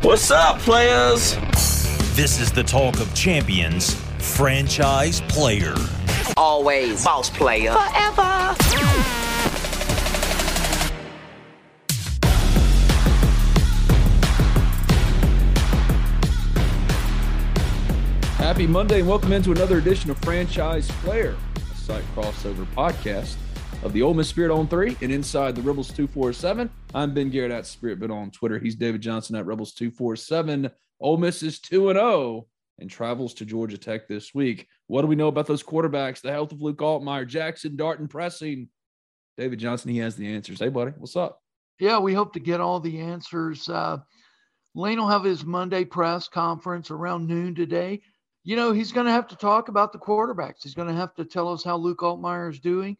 What's up, players? This is the talk of champions, franchise player. Always boss player. Forever. Happy Monday and welcome into another edition of Franchise Player, a site crossover podcast of the Ole Miss Spirit on three and inside the Rebels 247. I'm Ben Garrett at Spirit Bit on Twitter. He's David Johnson at Rebels 247. Ole Miss is 2 and 0 and travels to Georgia Tech this week. What do we know about those quarterbacks? The health of Luke Altmyer, Jaxson Darton pressing. David Johnson, he has the answers. Hey, buddy, what's up? Yeah, we hope to get all the answers. Uh, Lane will have his Monday press conference around noon today you know, he's going to have to talk about the quarterbacks. He's going to have to tell us how Luke Altmyer is doing.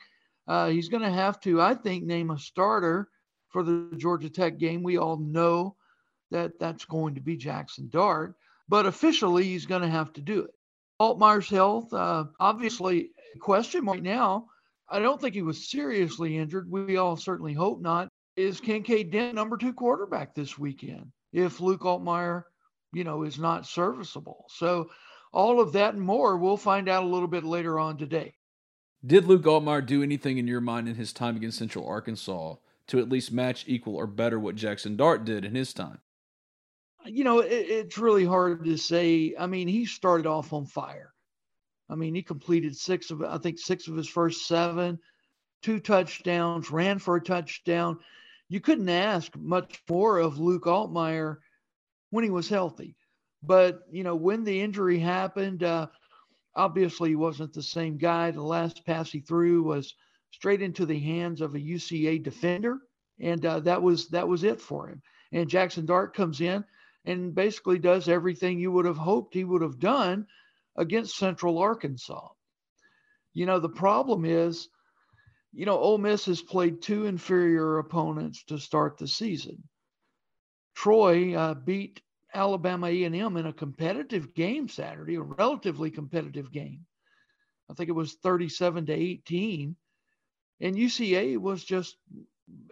Uh, he's going to have to, I think, name a starter for the Georgia Tech game. We all know that that's going to be Jaxson Dart, but officially he's going to have to do it. Altmyer's health, uh, obviously, question right now. I don't think he was seriously injured. We all certainly hope not. Is Kincaid Dent number two quarterback this weekend if Luke Altmyer, you know, is not serviceable? So all of that and more we'll find out a little bit later on today. Did Luke Altmyer do anything in your mind in his time against Central Arkansas to at least match, equal, or better what Jaxson Dart did in his time? You know, it, it's really hard to say. I mean, he started off on fire. I mean, he completed six of, I think, six of his first seven, two touchdowns, ran for a touchdown. You couldn't ask much more of Luke Altmyer when he was healthy. But, you know, when the injury happened, uh, obviously he wasn't the same guy. The last pass he threw was straight into the hands of a UCA defender. And uh, that was that was it for him. And Jaxson Dart comes in and basically does everything you would have hoped he would have done against Central Arkansas. You know, the problem is, you know, Ole Miss has played two inferior opponents to start the season. Troy uh, beat Alabama A&M in a competitive game Saturday, a relatively competitive game. I think it was 37 to 18. And UCA was just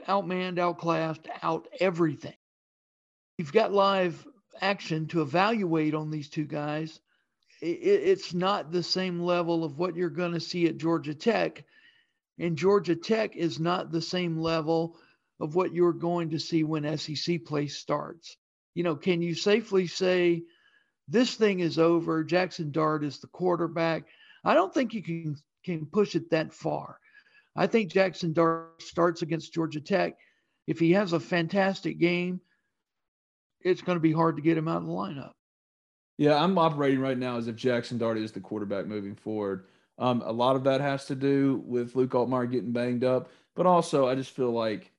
outmanned, outclassed, out everything. You've got live action to evaluate on these two guys. It's not the same level of what you're going to see at Georgia Tech. And Georgia Tech is not the same level of what you're going to see when SEC play starts you know, can you safely say this thing is over? Jaxson Dart is the quarterback. I don't think you can can push it that far. I think Jaxson Dart starts against Georgia Tech. If he has a fantastic game, it's going to be hard to get him out of the lineup. Yeah, I'm operating right now as if Jaxson Dart is the quarterback moving forward. Um, a lot of that has to do with Luke Altmyer getting banged up, but also I just feel like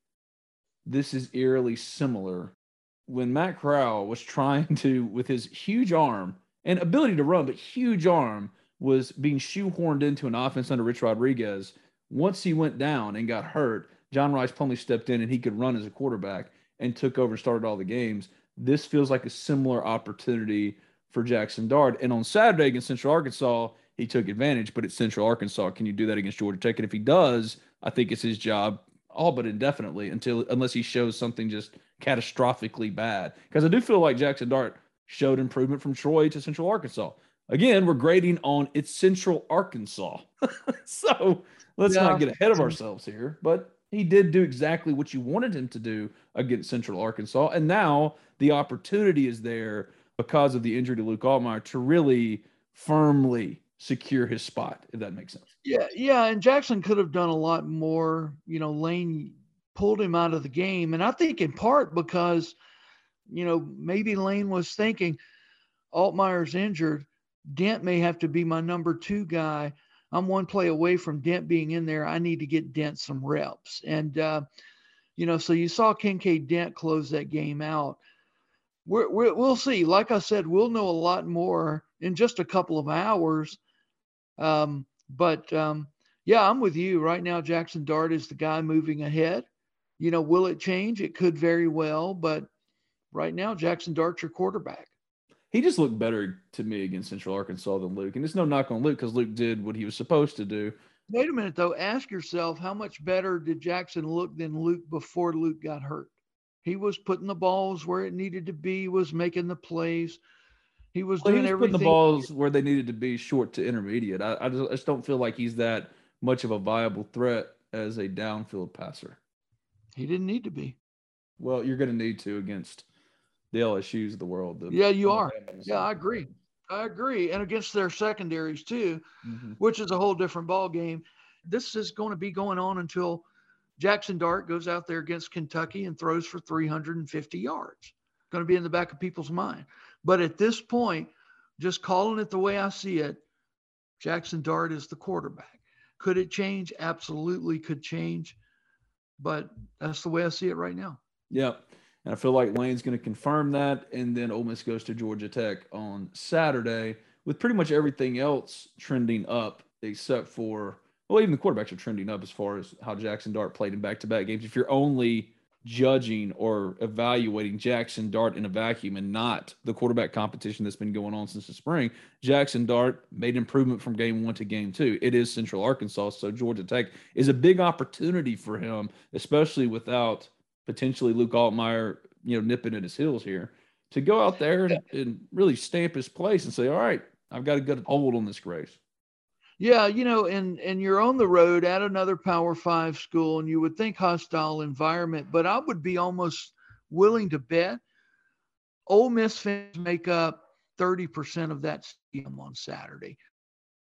this is eerily similar when Matt Corral was trying to, with his huge arm and ability to run, but huge arm, was being shoehorned into an offense under Rich Rodriguez. Once he went down and got hurt, John Rhys Plumlee stepped in and he could run as a quarterback and took over, and started all the games. this feels like a similar opportunity for Jaxson Dart. And on Saturday against Central Arkansas, he took advantage, but it's Central Arkansas. Can you do that against Georgia Tech? And if he does, I think it's his job all but indefinitely until unless he shows something just catastrophically bad. Because I do feel like Jaxson Dart showed improvement from Troy to Central Arkansas. Again, we're grading on it's Central Arkansas. so let's yeah. not get ahead of ourselves here. But he did do exactly what you wanted him to do against Central Arkansas. And now the opportunity is there because of the injury to Luke Altmyer to really firmly secure his spot, if that makes sense. Yeah, yeah. And Jaxson could have done a lot more. You know, Lane pulled him out of the game. And I think in part because, you know, maybe Lane was thinking Altmyer's injured. Dent may have to be my number two guy. I'm one play away from Dent being in there. I need to get Dent some reps. And, uh, you know, so you saw Kincaid Dent close that game out. We're, We're, we will see. Like I said, we'll know a lot more in just a couple of hours um, but um, yeah, I'm with you right now. Jaxson Dart is the guy moving ahead. You know, will it change? It could very well, but right now, Jaxson Dart's your quarterback. He just looked better to me against Central Arkansas than Luke. And it's no knock on Luke because Luke did what he was supposed to do. Wait a minute, though. Ask yourself how much better did Jaxson look than Luke before Luke got hurt? He was putting the balls where it needed to be, was making the plays. He was well, doing he was everything. Putting the balls where they needed to be, short to intermediate. I, I, just, I just don't feel like he's that much of a viable threat as a downfield passer. He didn't need to be. Well, you're going to need to against the LSU's of the world. The, yeah, you are. Yeah, I agree. I agree, and against their secondaries too, mm-hmm. which is a whole different ball game. This is going to be going on until Jaxson Dart goes out there against Kentucky and throws for 350 yards. Going to be in the back of people's mind. But at this point, just calling it the way I see it, Jaxson Dart is the quarterback. Could it change? Absolutely could change. But that's the way I see it right now. Yep. And I feel like Lane's going to confirm that. And then Ole Miss goes to Georgia Tech on Saturday with pretty much everything else trending up except for, well, even the quarterbacks are trending up as far as how Jaxson Dart played in back to back games. If you're only judging or evaluating Jaxson Dart in a vacuum and not the quarterback competition that's been going on since the spring. Jaxson Dart made improvement from game one to game two. It is Central Arkansas, so Georgia Tech is a big opportunity for him, especially without potentially Luke Altmyer, you know, nipping at his heels here, to go out there and, and really stamp his place and say, all right, I've got a good hold on this race. Yeah, you know, and and you're on the road at another Power Five school, and you would think hostile environment, but I would be almost willing to bet Ole Miss fans make up 30% of that stadium on Saturday.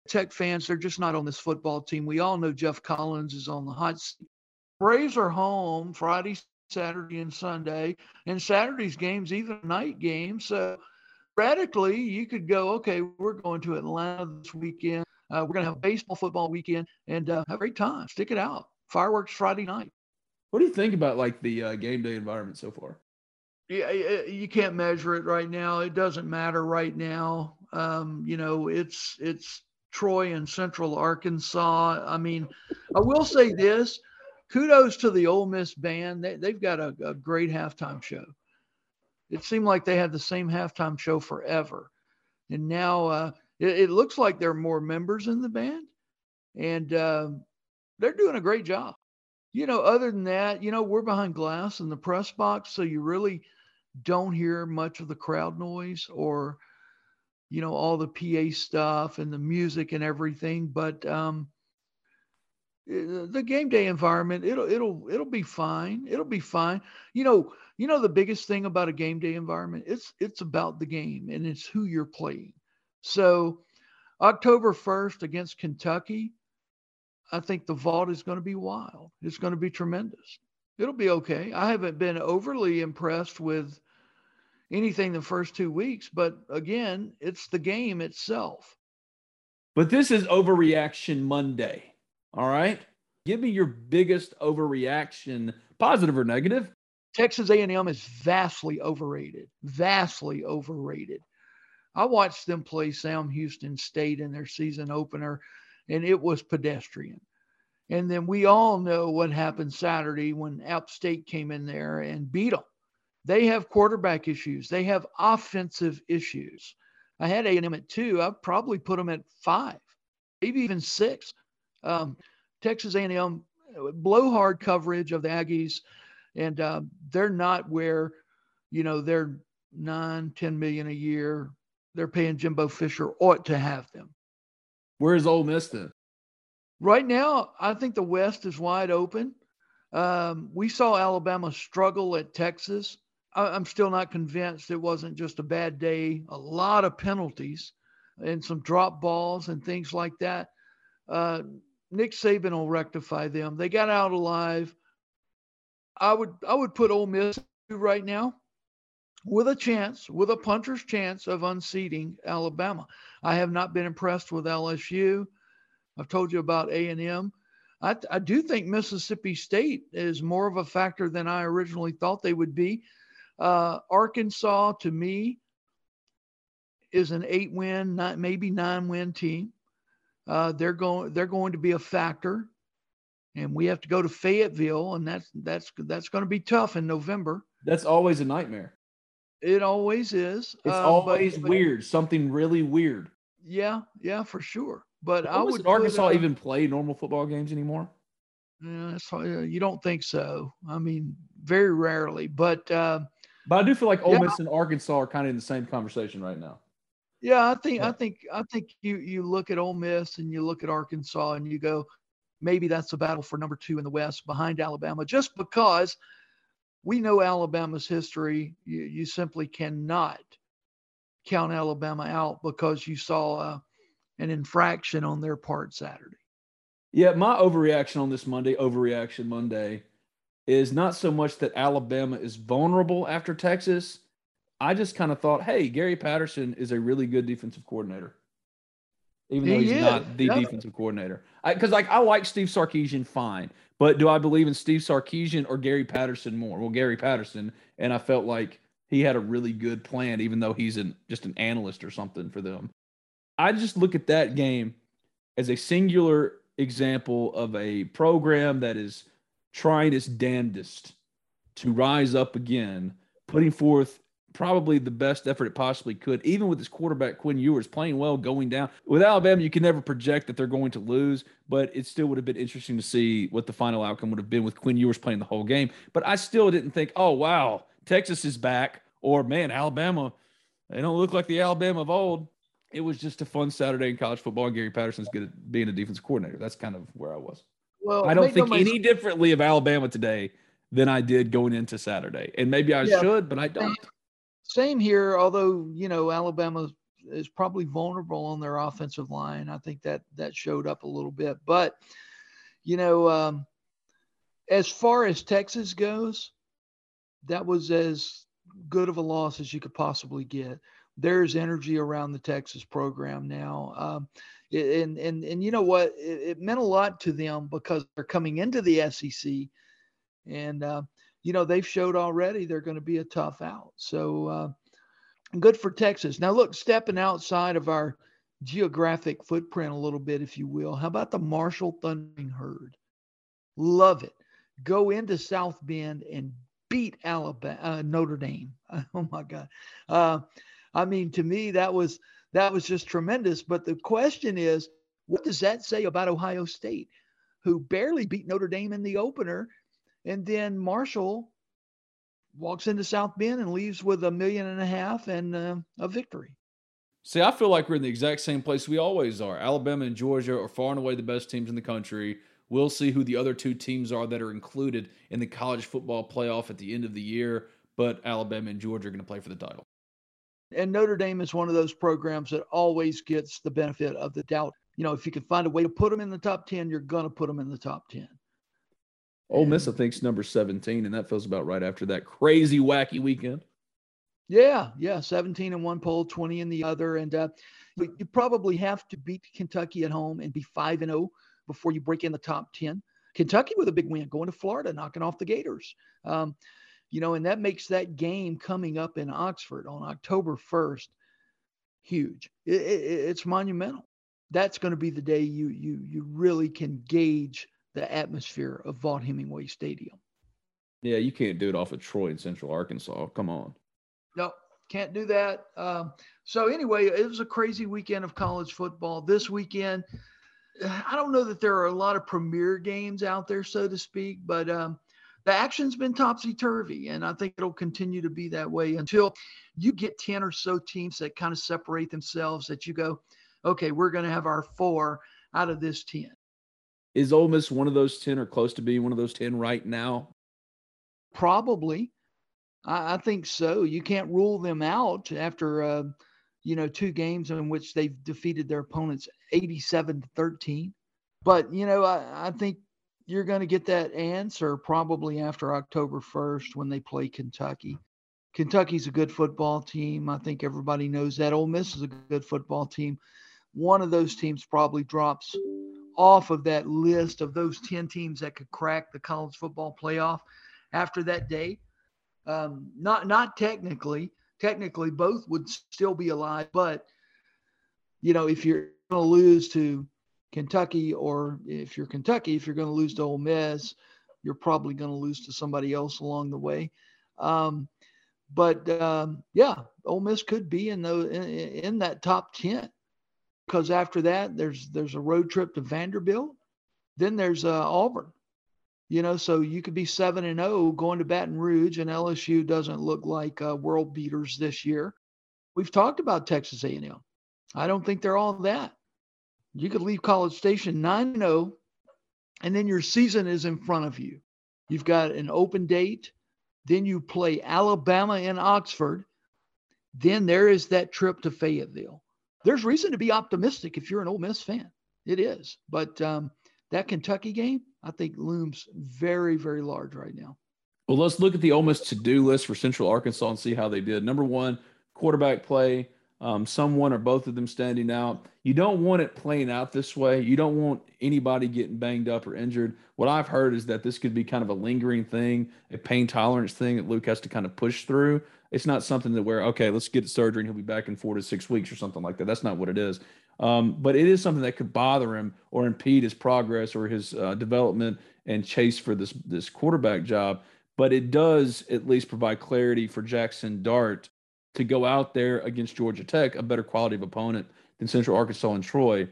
Tech fans, they're just not on this football team. We all know Geoff Collins is on the hot seat. Braves are home Friday, Saturday, and Sunday, and Saturday's games, even night games. So radically, you could go, okay, we're going to Atlanta this weekend uh, we're going to have a baseball football weekend and uh, have a great time. Stick it out. Fireworks Friday night. What do you think about like the uh, game day environment so far? Yeah, you can't measure it right now. It doesn't matter right now. Um, you know, it's it's Troy and Central Arkansas. I mean, I will say this: kudos to the Ole Miss band. They, they've got a, a great halftime show. It seemed like they had the same halftime show forever, and now uh, it, it looks like there are more members in the band, and uh, they're doing a great job. You know, other than that, you know, we're behind glass in the press box, so you really don't hear much of the crowd noise or, you know, all the PA stuff and the music and everything. But um, eh, the game day environment it'll it'll it'll be fine it'll be fine you know you know the biggest thing about a game day environment it's it's about the game and it's who you're playing so October 1st against Kentucky, I think the vault is going to be wild. It's going to be tremendous. It'll be okay. I haven't been overly impressed with anything the first two weeks, but again, it's the game itself. But this is overreaction Monday. All right. Give me your biggest overreaction, positive or negative. Texas A&M is vastly overrated. Vastly overrated. I watched them play Sam Houston State in their season opener, and it was pedestrian. And then we all know what happened Saturday when App State came in there and beat them. They have quarterback issues. They have offensive issues. I had A&M at two. I'd probably put them at five, maybe even six. Um, Texas A&M blowhard coverage of the Aggies, and uh, they're not where, you know, they're nine, 10 million a year. They're paying Jimbo Fisher ought to have them. Where's Ole Miss then? Right now, I think the West is wide open. Um, we saw Alabama struggle at Texas. I, am still not convinced it wasn't just a bad day. A lot of penalties and some drop balls and things like that. Uh, Nick Saban will rectify them. They got out alive. I would I would put Ole Miss right now with a chance, with a puncher's chance of unseating Alabama. I have not been impressed with LSU. I've told you about A&M. I, I do think Mississippi State is more of a factor than I originally thought they would be. Uh, Arkansas, to me, is an eight-win, maybe nine-win team. Uh, they're going they're going to be a factor, and we have to go to Fayetteville, and that's that's that's going to be tough in November. That's always a nightmare. It always is. It's uh, always but, weird. Something really weird. Yeah, yeah, for sure. But I would Arkansas uh, even play normal football games anymore? Yeah, you don't think so. I mean, very rarely. But uh, but I do feel like Ole yeah. Miss and Arkansas are kind of in the same conversation right now. Yeah, I think. I think I think you you look at Ole Miss and you look at Arkansas and you go, maybe that's a battle for number two in the West behind Alabama, just because we know Alabama's history. You, you simply cannot count Alabama out because you saw uh, an infraction on their part Saturday. Yeah, my overreaction on this Monday, overreaction Monday, is not so much that Alabama is vulnerable after Texas I just kind of thought, hey, Gary Patterson is a really good defensive coordinator, even though he's is. not the defensive coordinator. Because like I like Steve Sarkisian fine, but do I believe in Steve Sarkisian or Gary Patterson more? Well, Gary Patterson, and I felt like he had a really good plan, even though he's an, just an analyst or something for them. I just look at that game as a singular example of a program that is trying its damnedest to rise up again, putting forth probably the best effort it possibly could, even with his quarterback Quinn Ewers playing well, going down. With Alabama, you can never project that they're going to lose, but it still would have been interesting to see what the final outcome would have been with Quinn Ewers playing the whole game. But I still didn't think, oh wow, Texas is back, or man, Alabama, they don't look like the Alabama of old. It was just a fun Saturday in college football. And Gary Patterson's good at being a defense coordinator. That's kind of where I was. Well, I don't think no any differently of Alabama today than I did going into Saturday. And maybe I yeah. should, but I don't. Same here, although, you know, Alabama is probably vulnerable on their offensive line. I think that that showed up a little bit. But, you know, um, as far as Texas goes, that was as good of a loss as you could possibly get. There's energy around the Texas program now. Um, and, and, and you know what? It, it, meant a lot to them because they're coming into the SEC. And, uh, you know, they've showed already they're going to be a tough out. So uh, good for Texas. Now, look, stepping outside of our geographic footprint a little bit, if you will, how about the Marshall Thundering Herd? Love it. Go into South Bend and beat Alabama, uh, Notre Dame. Oh my God. Uh, I mean, to me, that was that was just tremendous. But the question is, what does that say about Ohio State, who barely beat Notre Dame in the opener and then Marshall walks into South Bend and leaves with a million and a half and uh, a victory. See, I feel like we're in the exact same place we always are. Alabama and Georgia are far and away the best teams in the country. We'll see who the other two teams are that are included in the college football playoff at the end of the year, but Alabama and Georgia are going to play for the title. And Notre Dame is one of those programs that always gets the benefit of the doubt. You know, if you can find a way to put them in the top 10, you're going to put them in the top 10. Ole Miss, I think, is number 17, and that feels about right after that crazy, wacky weekend. Yeah, yeah, 17 in one poll, 20 in the other. And uh, you probably have to beat Kentucky at home and be 5 and 0 before you break in the top 10. Kentucky with a big win, going to Florida, knocking off the Gators. Um, you know, and that makes that game coming up in Oxford on October 1st huge. It, it, it's monumental. That's going to be the day you you you really can gauge the atmosphere of Vaught Hemingway Stadium. Yeah, you can't do it off of Troy in Central Arkansas. Come on. No, can't do that. Um, so anyway, it was a crazy weekend of college football. This weekend, I don't know that there are a lot of premier games out there, so to speak, but um, the action's been topsy turvy, and I think it'll continue to be that way until you get 10 or so teams that kind of separate themselves that you go, okay, we're going to have our four out of this 10. Is Ole Miss one of those 10 or close to being one of those 10 right now? Probably. I, I think so. You can't rule them out after, uh, you know, two games in which they've defeated their opponents 87 to 13. But, you know, I, I think you're going to get that answer probably after October 1st when they play Kentucky. Kentucky's a good football team. I think everybody knows that. Ole Miss is a good football team. One of those teams probably drops off of that list of those 10 teams that could crack the college football playoff after that date. Um, not not technically, technically both would still be alive, but you know, if you're going to lose to Kentucky, or if you're Kentucky, if you're going to lose to Ole Miss, you're probably going to lose to somebody else along the way. Um, but um, yeah, Ole Miss could be in the in, in that top ten because after that there's there's a road trip to Vanderbilt, then there's uh, Auburn. You know, so you could be seven and zero oh going to Baton Rouge, and LSU doesn't look like uh, world beaters this year. We've talked about Texas A&M. I don't think they're all that. You could leave College Station 9 0, and then your season is in front of you. You've got an open date. Then you play Alabama and Oxford. Then there is that trip to Fayetteville. There's reason to be optimistic if you're an Ole Miss fan. It is. But um, that Kentucky game, I think, looms very, very large right now. Well, let's look at the Ole Miss to do list for Central Arkansas and see how they did. Number one, quarterback play um, someone or both of them standing out. You don't want it playing out this way. You don't want anybody getting banged up or injured. What I've heard is that this could be kind of a lingering thing, a pain tolerance thing that Luke has to kind of push through. It's not something that where okay, let's get surgery and he'll be back in four to six weeks or something like that. That's not what it is. Um, but it is something that could bother him or impede his progress or his uh, development and chase for this this quarterback job. But it does at least provide clarity for Jaxson Dart to go out there against Georgia Tech, a better quality of opponent than Central Arkansas and Troy,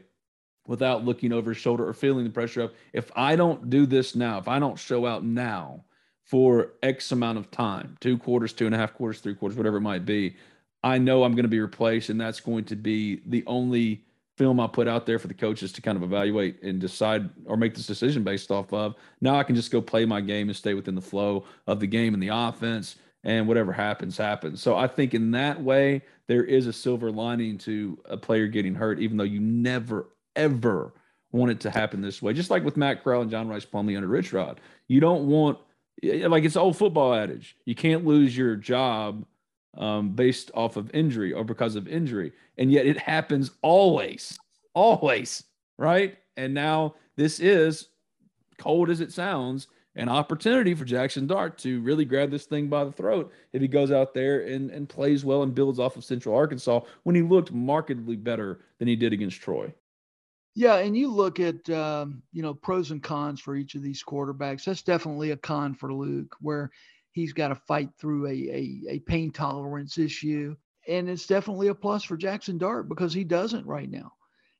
without looking over his shoulder or feeling the pressure of if I don't do this now, if I don't show out now for X amount of time, two quarters, two and a half quarters, three quarters, whatever it might be, I know I'm going to be replaced, and that's going to be the only film I put out there for the coaches to kind of evaluate and decide or make this decision based off of. Now I can just go play my game and stay within the flow of the game and the offense and whatever happens, happens. So I think in that way, there is a silver lining to a player getting hurt, even though you never, ever want it to happen this way. Just like with Matt Corral and John Rhys Plumlee under Rich Rod. You don't want, like it's old football adage, you can't lose your job um, based off of injury or because of injury. And yet it happens always, always, right? And now this is cold as it sounds an opportunity for Jaxson Dart to really grab this thing by the throat if he goes out there and, and plays well and builds off of Central Arkansas when he looked markedly better than he did against Troy. Yeah, and you look at um, you know pros and cons for each of these quarterbacks. That's definitely a con for Luke, where he's got to fight through a, a, a pain tolerance issue, and it's definitely a plus for Jaxson Dart because he doesn't right now.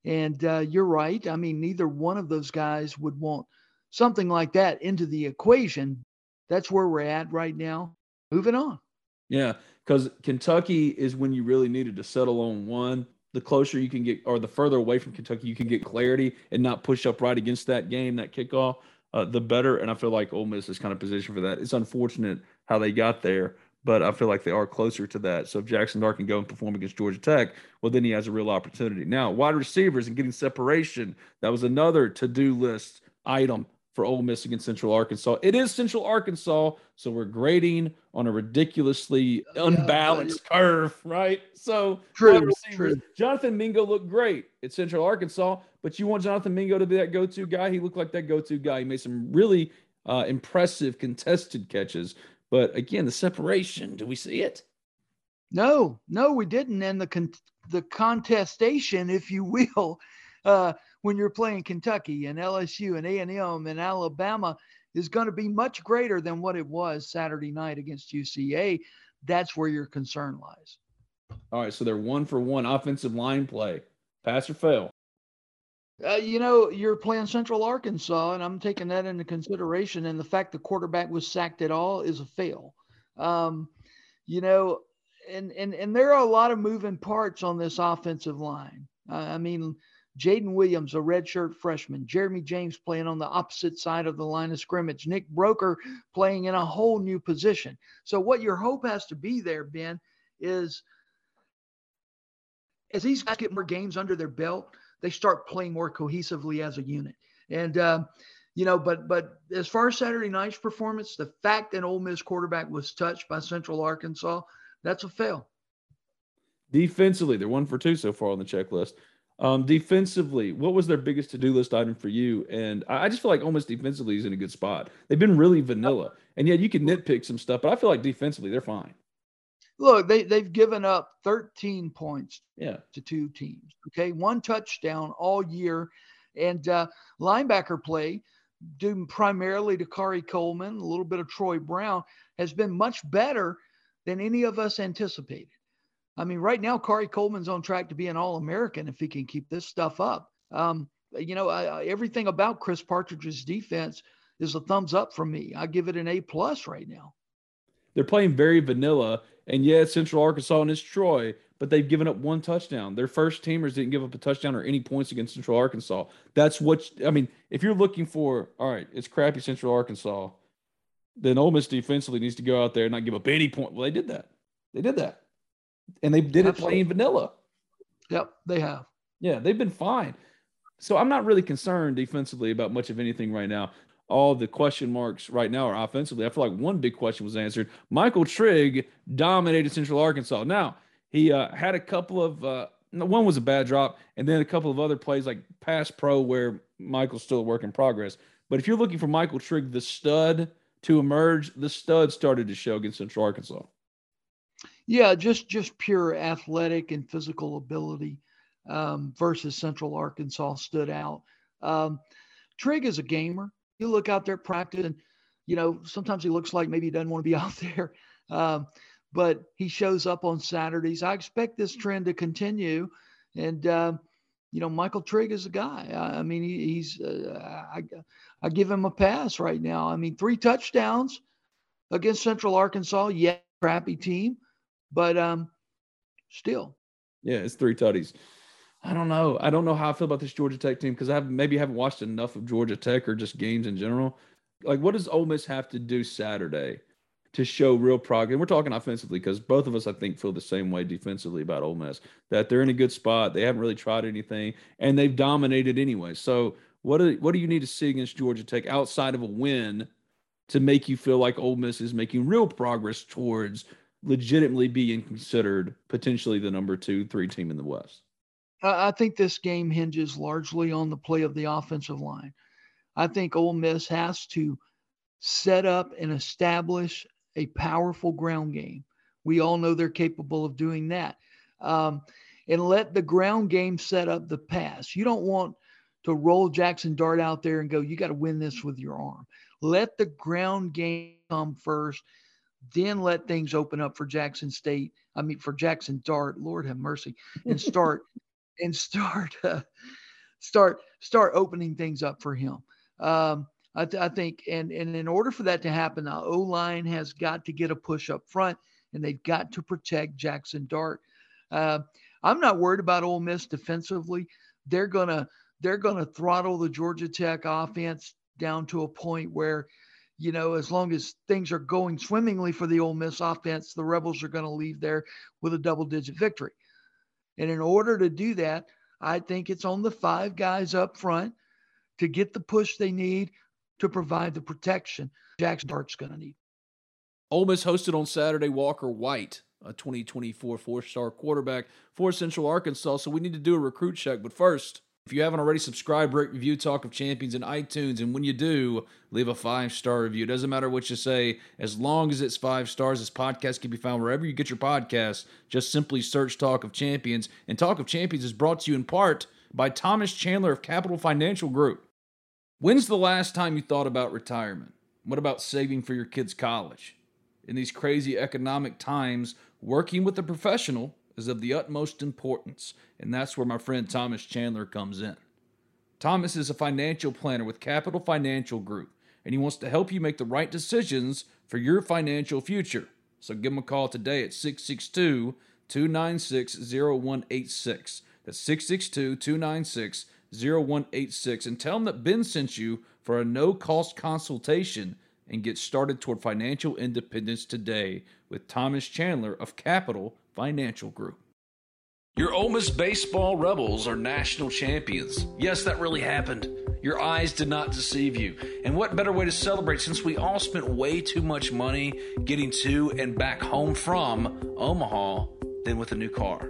And uh, you're right. I mean, neither one of those guys would want – something like that into the equation, that's where we're at right now. Moving on. Yeah, because Kentucky is when you really needed to settle on one. The closer you can get, or the further away from Kentucky you can get clarity and not push up right against that game, that kickoff, uh, the better. And I feel like Ole Miss is kind of positioned for that. It's unfortunate how they got there, but I feel like they are closer to that. So if Jaxson Dart can go and perform against Georgia Tech, well, then he has a real opportunity. Now, wide receivers and getting separation, that was another to do list item for Ole Miss against Central Arkansas. It is Central Arkansas, so we're grading on a ridiculously unbalanced yeah, curve, right? So true, true. Jonathan Mingo looked great at Central Arkansas, but you want Jonathan Mingo to be that go-to guy. He looked like that go-to guy. He made some really uh, impressive contested catches, but again, the separation. Do we see it? No, no, we didn't. And the con- the contestation, if you will, uh, when you're playing Kentucky and LSU and A&M and Alabama, is going to be much greater than what it was Saturday night against UCA, that's where your concern lies. All right, so they're one for one offensive line play. Pass or fail? Uh, you know, you're playing Central Arkansas, and I'm taking that into consideration. And the fact the quarterback was sacked at all is a fail. Um, you know, and and and there are a lot of moving parts on this offensive line. Uh, I mean, Jayden Williams, a redshirt freshman, Jeremy James playing on the opposite side of the line of scrimmage, Nick Broeker playing in a whole new position. So, what your hope has to be there, Ben, is as these guys get more games under their belt, they start playing more cohesively as a unit. And uh, you know, but but as far as Saturday night's performance, the fact that Ole Miss quarterback was touched by Central Arkansas, that's a fail. Defensively, they're one for two so far on the checklist. Um, defensively, what was their biggest to-do list item for you? And I, I just feel like almost defensively is in a good spot. They've been really vanilla, and yet you can nitpick some stuff, but I feel like defensively they're fine. Look, they they've given up 13 points yeah. to two teams. Okay, one touchdown all year, and uh, linebacker play due primarily to Khari Coleman, a little bit of Troy Brown, has been much better than any of us anticipated. I mean, right now, Khari Coleman's on track to be an All American if he can keep this stuff up. Um, you know, I, everything about Chris Partridge's defense is a thumbs up from me. I give it an A plus right now. They're playing very vanilla, and yeah, Central Arkansas and it's Troy, but they've given up one touchdown. Their first teamers didn't give up a touchdown or any points against Central Arkansas. That's what I mean. If you're looking for, all right, it's crappy Central Arkansas, then Ole Miss defensively needs to go out there and not give up any point. Well, they did that. They did that and they did it plain vanilla. Yep, they have. Yeah, they've been fine. So I'm not really concerned defensively about much of anything right now. All the question marks right now are offensively. I feel like one big question was answered. Michael Trigg dominated Central Arkansas. Now he uh, had a couple of uh, one was a bad drop, and then a couple of other plays like pass pro where Michael's still a work in progress. But if you're looking for Michael Trigg, the stud to emerge, the stud started to show against Central Arkansas. Yeah, just just pure athletic and physical ability um, versus Central Arkansas stood out. Um, Trigg is a gamer. You look out there practice, and you know sometimes he looks like maybe he doesn't want to be out there, um, but he shows up on Saturdays. I expect this trend to continue, and uh, you know Michael Trigg is a guy. I, I mean he, he's uh, I, I give him a pass right now. I mean three touchdowns against Central Arkansas. Yeah, crappy team but um, still. Yeah, it's three tutties. I don't know. I don't know how I feel about this Georgia Tech team because I have maybe haven't watched enough of Georgia Tech or just games in general. Like, what does Ole Miss have to do Saturday to show real progress? And we're talking offensively because both of us, I think, feel the same way defensively about Ole Miss that they're in a good spot. They haven't really tried anything and they've dominated anyway. So, what do what do you need to see against Georgia Tech outside of a win to make you feel like Ole Miss is making real progress towards legitimately being considered potentially the number two, three team in the West? I think this game hinges largely on the play of the offensive line. I think Ole Miss has to set up and establish a powerful ground game. We all know they're capable of doing that. Um, and let the ground game set up the pass. You don't want to roll Jaxson Dart out there and go, you got to win this with your arm. Let the ground game come first then let things open up for Jackson State. I mean, for Jaxson Dart, Lord have mercy, and start and start uh, start start opening things up for him. Um, I, th- I, think, and and in order for that to happen, the O line has got to get a push up front, and they've got to protect Jaxson Dart. Uh, I'm not worried about Ole Miss defensively. They're gonna they're gonna throttle the Georgia Tech offense down to a point where you know, as long as things are going swimmingly for the Ole Miss offense, the Rebels are going to leave there with a double digit victory. And in order to do that, I think it's on the five guys up front to get the push they need to provide the protection Jaxson Dart's going to need. Ole Miss hosted on Saturday Walker White, a 2024 four star quarterback for Central Arkansas. So we need to do a recruit check. But first, if you haven't already, subscribe, rate, review Talk of Champions in iTunes. And when you do, leave a five star review. It doesn't matter what you say, as long as it's five stars. This podcast can be found wherever you get your podcasts. Just simply search Talk of Champions. And Talk of Champions is brought to you in part by Thomas Chandler of Capital Financial Group. When's the last time you thought about retirement? What about saving for your kids' college? In these crazy economic times, working with a professional is of the utmost importance, and that's where my friend Thomas Chandler comes in. Thomas is a financial planner with Capital Financial Group, and he wants to help you make the right decisions for your financial future. So give him a call today at 662 296 0186. That's 662 296 0186. And tell him that Ben sent you for a no cost consultation and get started toward financial independence today with Thomas Chandler of Capital Financial Group. Your Ole Miss baseball Rebels are national champions. Yes, that really happened. Your eyes did not deceive you. And what better way to celebrate since we all spent way too much money getting to and back home from Omaha than with a new car?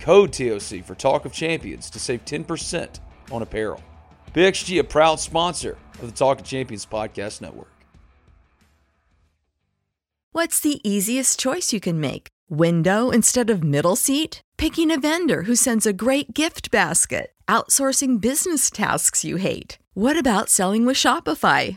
code TOC for Talk of Champions to save 10% on apparel. PXG, a proud sponsor of the Talk of Champions Podcast Network. What's the easiest choice you can make? Window instead of middle seat? Picking a vendor who sends a great gift basket? Outsourcing business tasks you hate? What about selling with Shopify?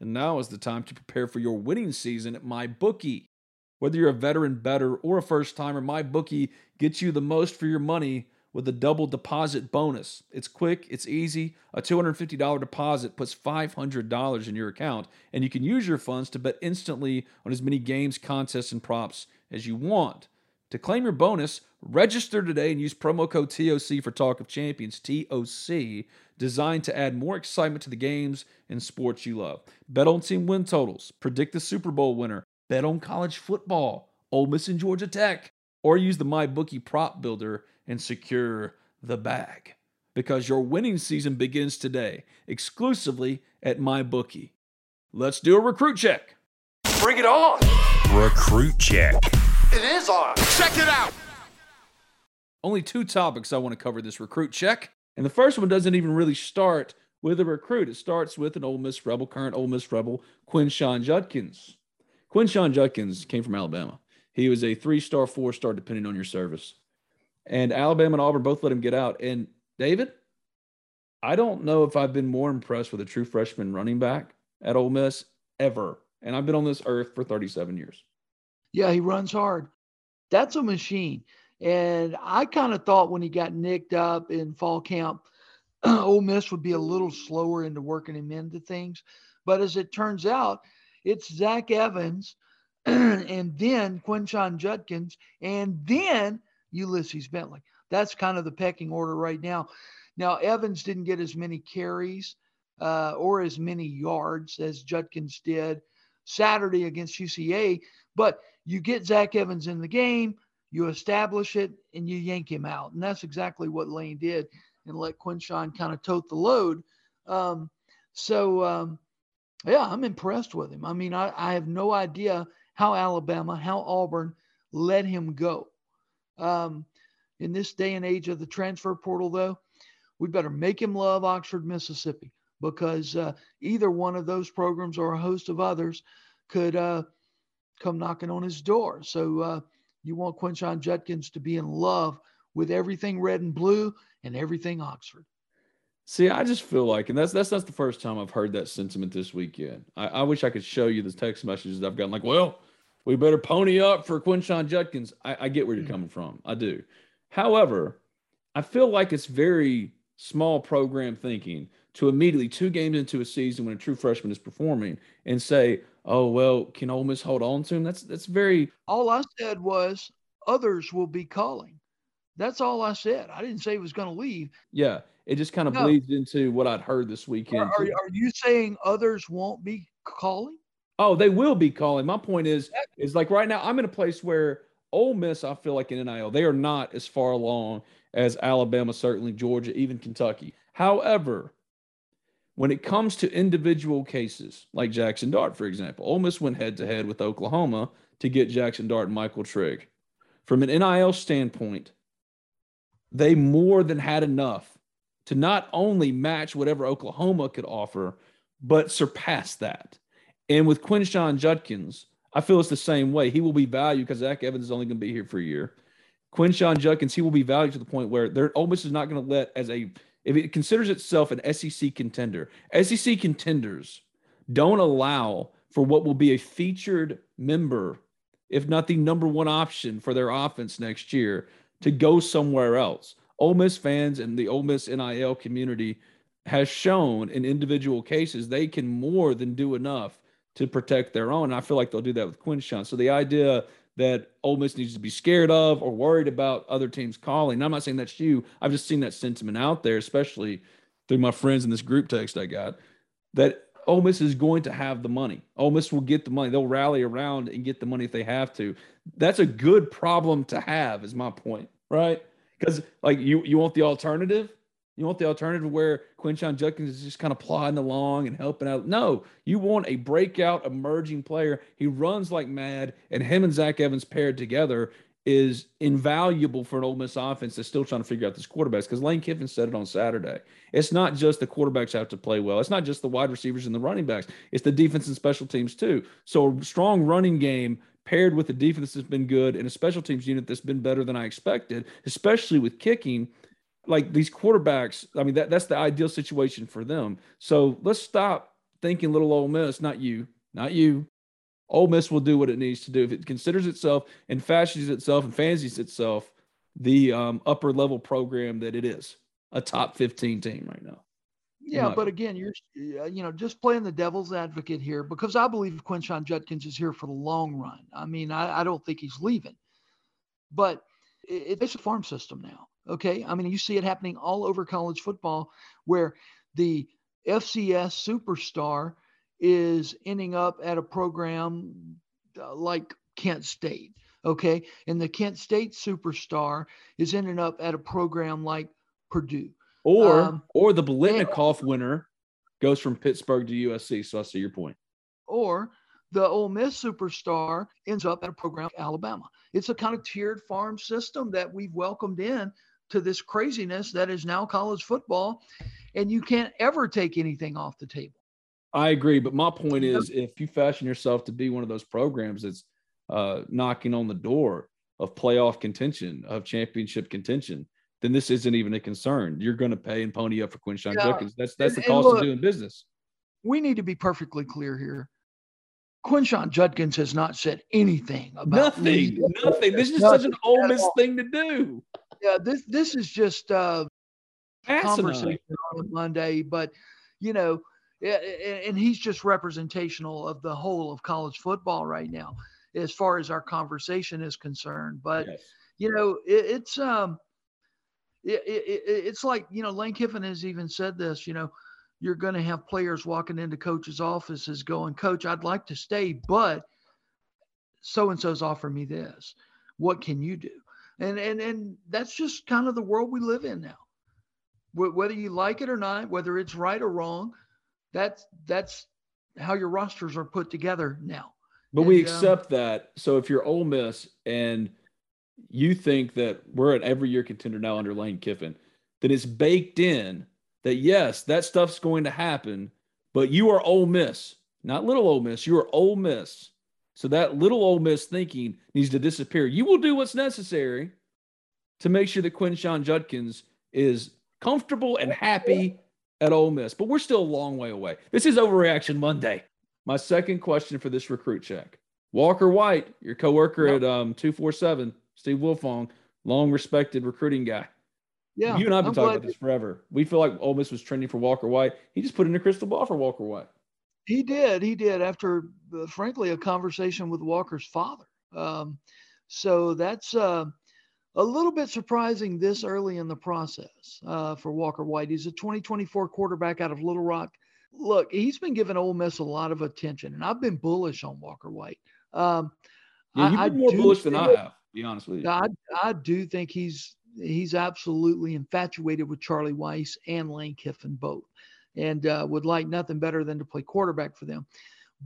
and now is the time to prepare for your winning season at MyBookie. Whether you're a veteran bettor or a first timer, MyBookie gets you the most for your money with a double deposit bonus. It's quick, it's easy. A $250 deposit puts $500 in your account, and you can use your funds to bet instantly on as many games, contests, and props as you want. To claim your bonus, register today and use promo code TOC for Talk of Champions, TOC, designed to add more excitement to the games and sports you love. Bet on team win totals, predict the Super Bowl winner, bet on college football, Ole Miss and Georgia Tech, or use the MyBookie prop builder and secure the bag. Because your winning season begins today, exclusively at MyBookie. Let's do a recruit check. Bring it on. Recruit check. It is on. Check it out. Only two topics I want to cover this recruit check. And the first one doesn't even really start with a recruit. It starts with an Ole Miss Rebel, current Ole Miss Rebel, Quinshon Judkins. Quinshon Judkins came from Alabama. He was a three star, four star, depending on your service. And Alabama and Auburn both let him get out. And David, I don't know if I've been more impressed with a true freshman running back at Ole Miss ever. And I've been on this earth for 37 years. Yeah, he runs hard. That's a machine. And I kind of thought when he got nicked up in fall camp, Ole Miss would be a little slower into working him into things. But as it turns out, it's Zach Evans and then Quinshon Judkins and then Ulysses Bentley. That's kind of the pecking order right now. Now, Evans didn't get as many carries uh, or as many yards as Judkins did Saturday against UCA, but you get Zach Evans in the game, you establish it, and you yank him out. And that's exactly what Lane did and let Quinshon kind of tote the load. Um, so, um, yeah, I'm impressed with him. I mean, I, I, have no idea how Alabama, how Auburn let him go. Um, in this day and age of the transfer portal, though, we better make him love Oxford, Mississippi, because uh, either one of those programs or a host of others could uh, come knocking on his door. So uh, you want Quinshon Judkins to be in love with everything red and blue and everything Oxford. See, I just feel like, and that's that's not the first time I've heard that sentiment this weekend. I, I wish I could show you the text messages I've gotten. Like, well, we better pony up for Quinshon Judkins. I, I get where you're mm-hmm. coming from. I do. However, I feel like it's very small program thinking to immediately two games into a season when a true freshman is performing and say, "Oh well, can Ole Miss hold on to him?" That's that's very. All I said was others will be calling. That's all I said. I didn't say he was going to leave. Yeah, it just kind of no. bleeds into what I'd heard this weekend. Are, are, are, you saying others won't be calling? Oh, they will be calling. My point is, is like right now, I'm in a place where Ole Miss, I feel like in NIL, they are not as far along as Alabama, certainly Georgia, even Kentucky. However, when it comes to individual cases, like Jaxson Dart, for example, Ole Miss went head to head with Oklahoma to get Jaxson Dart and Michael Trigg. From an NIL standpoint, they more than had enough to not only match whatever Oklahoma could offer, but surpass that. And with Quinshon Judkins, I feel it's the same way. He will be valued because Zach Evans is only going to be here for a year. Quinshon Judkins, he will be valued to the point where Ole Miss is not going to let as a if it considers itself an SEC contender, SEC contenders don't allow for what will be a featured member, if not the number one option for their offense next year, to go somewhere else. Ole Miss fans and the Ole Miss NIL community has shown in individual cases they can more than do enough to protect their own. I feel like they'll do that with Quinshon. So the idea that Ole Miss needs to be scared of or worried about other teams calling. I'm not saying that's you. I've just seen that sentiment out there, especially through my friends in this group text I got, that Ole Miss is going to have the money. Ole Miss will get the money. They'll rally around and get the money if they have to. That's a good problem to have, is my point, right? Because like you, you want the alternative. You want the alternative where Quinshon Judkins is just kind of plodding along and helping out. No, you want a breakout emerging player. He runs like mad, and him and Zach Evans paired together is invaluable for an Ole Miss offense that's still trying to figure out this quarterbacks. Because Lane Kiffin said it on Saturday. It's not just the quarterbacks have to play well. It's not just the wide receivers and the running backs. It's the defense and special teams too. So a strong running game paired with a defense that's been good and a special teams unit that's been better than I expected, especially with kicking – like these quarterbacks, I mean, that, that's the ideal situation for them. So let's stop thinking little Ole Miss, not you, not you. Ole Miss will do what it needs to do. If it considers itself and fashions itself and fancies itself the um, upper level program that it is, a top 15 team right now. Yeah, but again, you're you know just playing the devil's advocate here because I believe Quinshon Judkins is here for the long run. I mean, I, I don't think he's leaving. but it, it's a farm system now. Okay. I mean, you see it happening all over college football where the FCS superstar is ending up at a program uh, like Kent State. Okay. And the Kent State superstar is ending up at a program like Purdue. Or um, or the Biletnikoff winner goes from Pittsburgh to USC. So I see your point. Or the Ole Miss superstar ends up at a program like Alabama. It's a kind of tiered farm system that we've welcomed in to this craziness that is now college football, and you can't ever take anything off the table. I agree, but my point is, if you fashion yourself to be one of those programs that's uh, knocking on the door of playoff contention, of championship contention, then this isn't even a concern. You're going to pay and pony up for Quinshon yeah. Judkins. That's that's the cost look, of doing business. We need to be perfectly clear here. Quinshon Judkins has not said anything about nothing. Nothing. This is such an Ole Miss thing to do. Yeah, this this is just uh, conversation on Monday, but you know, and he's just representational of the whole of college football right now, as far as our conversation is concerned. But yes. you know, it, it's um, it, it, it's like you know, Lane Kiffin has even said this. You know, you're going to have players walking into coaches' offices going, "Coach, I'd like to stay, but so and so's offer me this. What can you do?" And and and that's just kind of the world we live in now. Whether you like it or not, whether it's right or wrong, that's that's how your rosters are put together now. But and, we um, accept um, that. So if you're Ole Miss and you think that we're an every year contender now under Lane Kiffin, then it's baked in that yes, that stuff's going to happen, but you are Ole Miss, not little Ole Miss. You are Ole Miss. So that little Ole Miss thinking needs to disappear. You will do what's necessary to make sure that Quinshon Judkins is comfortable and happy at Ole Miss, but we're still a long way away. This is Overreaction Monday. My second question for this recruit check. Walker White, your coworker yep. at um, 247, Steve Wiltfong, long respected recruiting guy. Yeah. You and I have been I'm talking about this forever. We feel like Ole Miss was trending for Walker White. He just put in a crystal ball for Walker White. He did. He did after, uh, frankly, a conversation with Walker's father. Um, so that's uh, a little bit surprising this early in the process uh, for Walker White. He's a 2024 quarterback out of Little Rock. Look, he's been giving Ole Miss a lot of attention, and I've been bullish on Walker White. Um, yeah, you've been I, more bullish than I have. Be honest with you. I, I do think he's he's absolutely infatuated with Charlie Weis and Lane Kiffin both, and uh, would like nothing better than to play quarterback for them.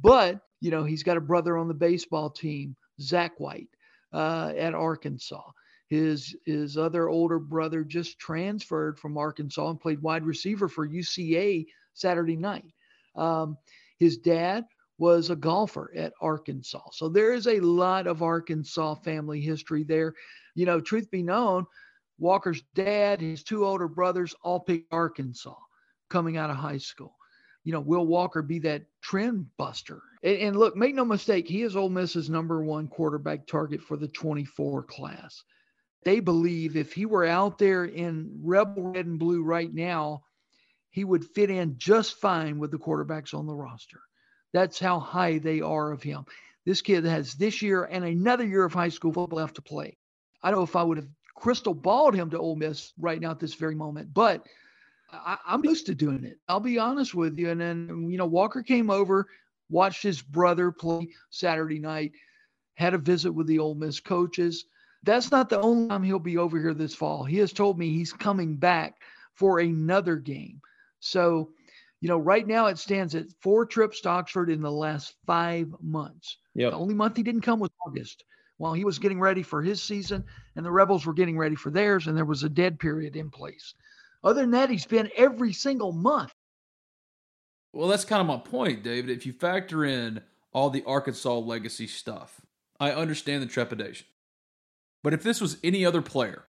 But you know, he's got a brother on the baseball team, Zach White, uh, at Arkansas. His his other older brother just transferred from Arkansas and played wide receiver for UCA Saturday night. Um, his dad was a golfer at Arkansas. So there is a lot of Arkansas family history there. You know, truth be known, Walker's dad, his two older brothers all picked Arkansas coming out of high school. You know, will Walker be that trend buster? And, and look, make no mistake, he is Ole Miss's number one quarterback target for the 24 class. They believe if he were out there in rebel red and blue right now, he would fit in just fine with the quarterbacks on the roster. That's how high they are of him. This kid has this year and another year of high school football left to play. I don't know if I would have crystal balled him to Ole Miss right now at this very moment, but I, am used to doing it. I'll be honest with you. And then, you know, Walker came over, watched his brother play Saturday night, had a visit with the Ole Miss coaches. That's not the only time he'll be over here this fall. He has told me he's coming back for another game. So, you know, right now it stands at four trips to Oxford in the last five months. Yep. The only month he didn't come was August while he was getting ready for his season and the Rebels were getting ready for theirs, and there was a dead period in place. Other than that, he's been every single month. Well, that's kind of my point, David. If you factor in all the Arkansas legacy stuff, I understand the trepidation. But if this was any other player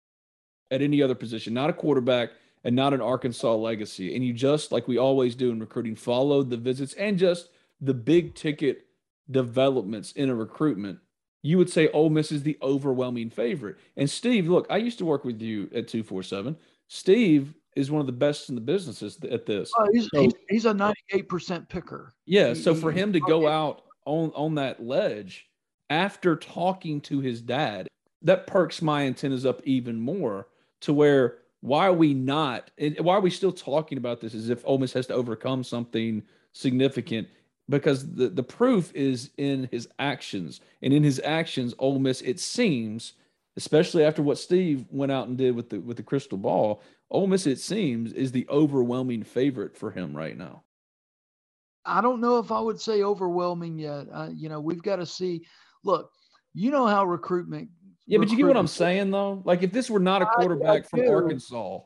at any other position, not a quarterback and not an Arkansas legacy, and you just, like we always do in recruiting, followed the visits and just the big ticket developments in a recruitment, you would say Ole Miss is the overwhelming favorite. And Steve, look, I used to work with you at 247. Steve is one of the best in the businesses at this. Oh, he's, so, he's, he's, a 98% picker. Yeah. He, so for him to go out on, on that ledge after talking to his dad, that perks my antennas up even more to where why are we not and why are we still talking about this as if Ole Miss has to overcome something significant? Because the, the proof is in his actions. And in his actions, Ole Miss, it seems, especially after what Steve went out and did with the with the crystal ball, Ole Miss, it seems, is the overwhelming favorite for him right now. I don't know if I would say overwhelming yet. Uh, you know, we've got to see. Look, you know how recruitment. Yeah, but you get what I'm saying, though. Like, if this were not a quarterback from Arkansas,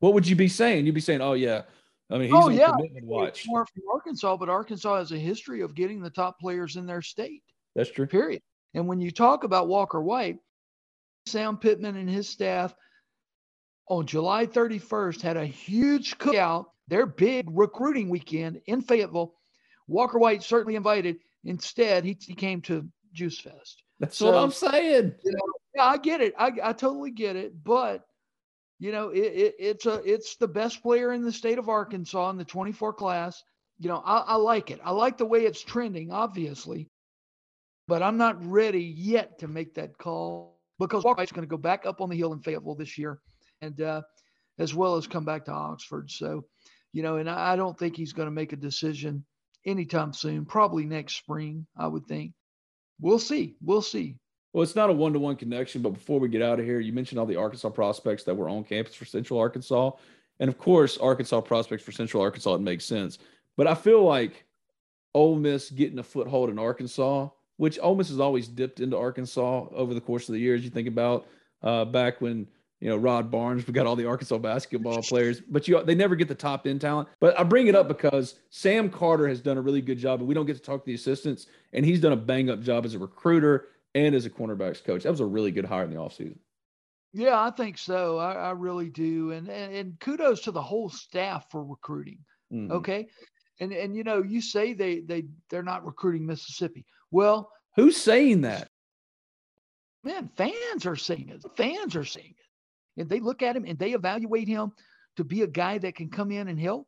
what would you be saying? You'd be saying, "Oh yeah, I mean, he's oh on yeah, commitment watch." More from Arkansas, but Arkansas has a history of getting the top players in their state. That's true. Period. And when you talk about Walker White, Sam Pittman and his staff on July 31st had a huge cookout, their big recruiting weekend in Fayetteville. Walker White certainly invited. Instead, he, he came to Juice Fest. That's so, what I'm saying. You know, yeah, I get it. I, I totally get it. But you know, it, it, it's a it's the best player in the state of Arkansas in the 24 class. You know, I, I like it. I like the way it's trending, obviously, but I'm not ready yet to make that call because Walker White's going to go back up on the hill in Fayetteville this year, and uh, as well as come back to Oxford. So, you know, and I, don't think he's going to make a decision anytime soon. Probably next spring, I would think. We'll see. We'll see. Well, it's not a one to one connection, but before we get out of here, you mentioned all the Arkansas prospects that were on campus for Central Arkansas. And of course, Arkansas prospects for Central Arkansas, it makes sense. But I feel like Ole Miss getting a foothold in Arkansas, which Ole Miss has always dipped into Arkansas over the course of the years. You think about uh, back when you know Rod Barnes, We've got all the Arkansas basketball players, but you they never get the top end talent. But I bring it up because Sam Carter has done a really good job, and we don't get to talk to the assistants, and he's done a bang up job as a recruiter and as a cornerbacks coach. That was a really good hire in the offseason. Yeah, I think so. I, I really do. And, and, and kudos to the whole staff for recruiting. Mm-hmm. Okay. And and you know, you say they they they're not recruiting Mississippi. Well, who's saying that? Man, fans are saying it. Fans are saying it. And they look at him and they evaluate him to be a guy that can come in and help,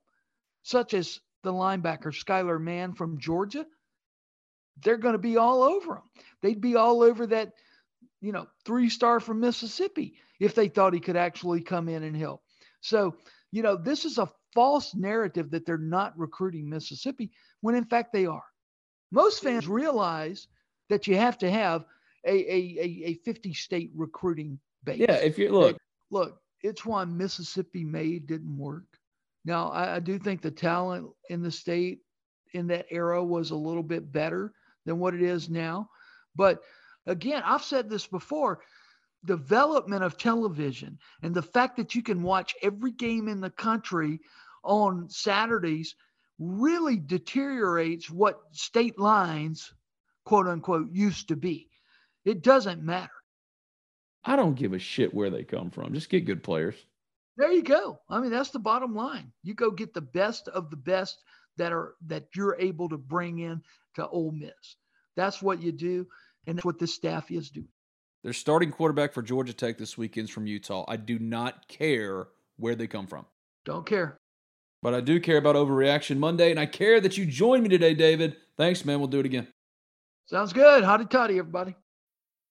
such as the linebacker Skylar Mann from Georgia they're going to be all over him. They'd be all over that, you know, three star from Mississippi if they thought he could actually come in and help. So, you know, this is a false narrative that they're not recruiting Mississippi when in fact they are. Most fans realize that you have to have a, a, a, 50 state recruiting base. Yeah, if you look, look, it's why Mississippi made didn't work. Now, I, I do think the talent in the state in that era was a little bit better than what it is now. But again, I've said this before development of television and the fact that you can watch every game in the country on Saturdays really deteriorates what state lines, quote unquote, used to be. It doesn't matter. I don't give a shit where they come from. Just get good players. There you go. I mean, that's the bottom line. You go get the best of the best that are that you're able to bring in to Ole Miss. That's what you do, and that's what this staff is doing. Their starting quarterback for Georgia Tech this weekend's from Utah. I do not care where they come from. Don't care. But I do care about Overreaction Monday, and I care that you joined me today, David. Thanks, man. We'll do it again. Sounds good. Howdy toddy, everybody.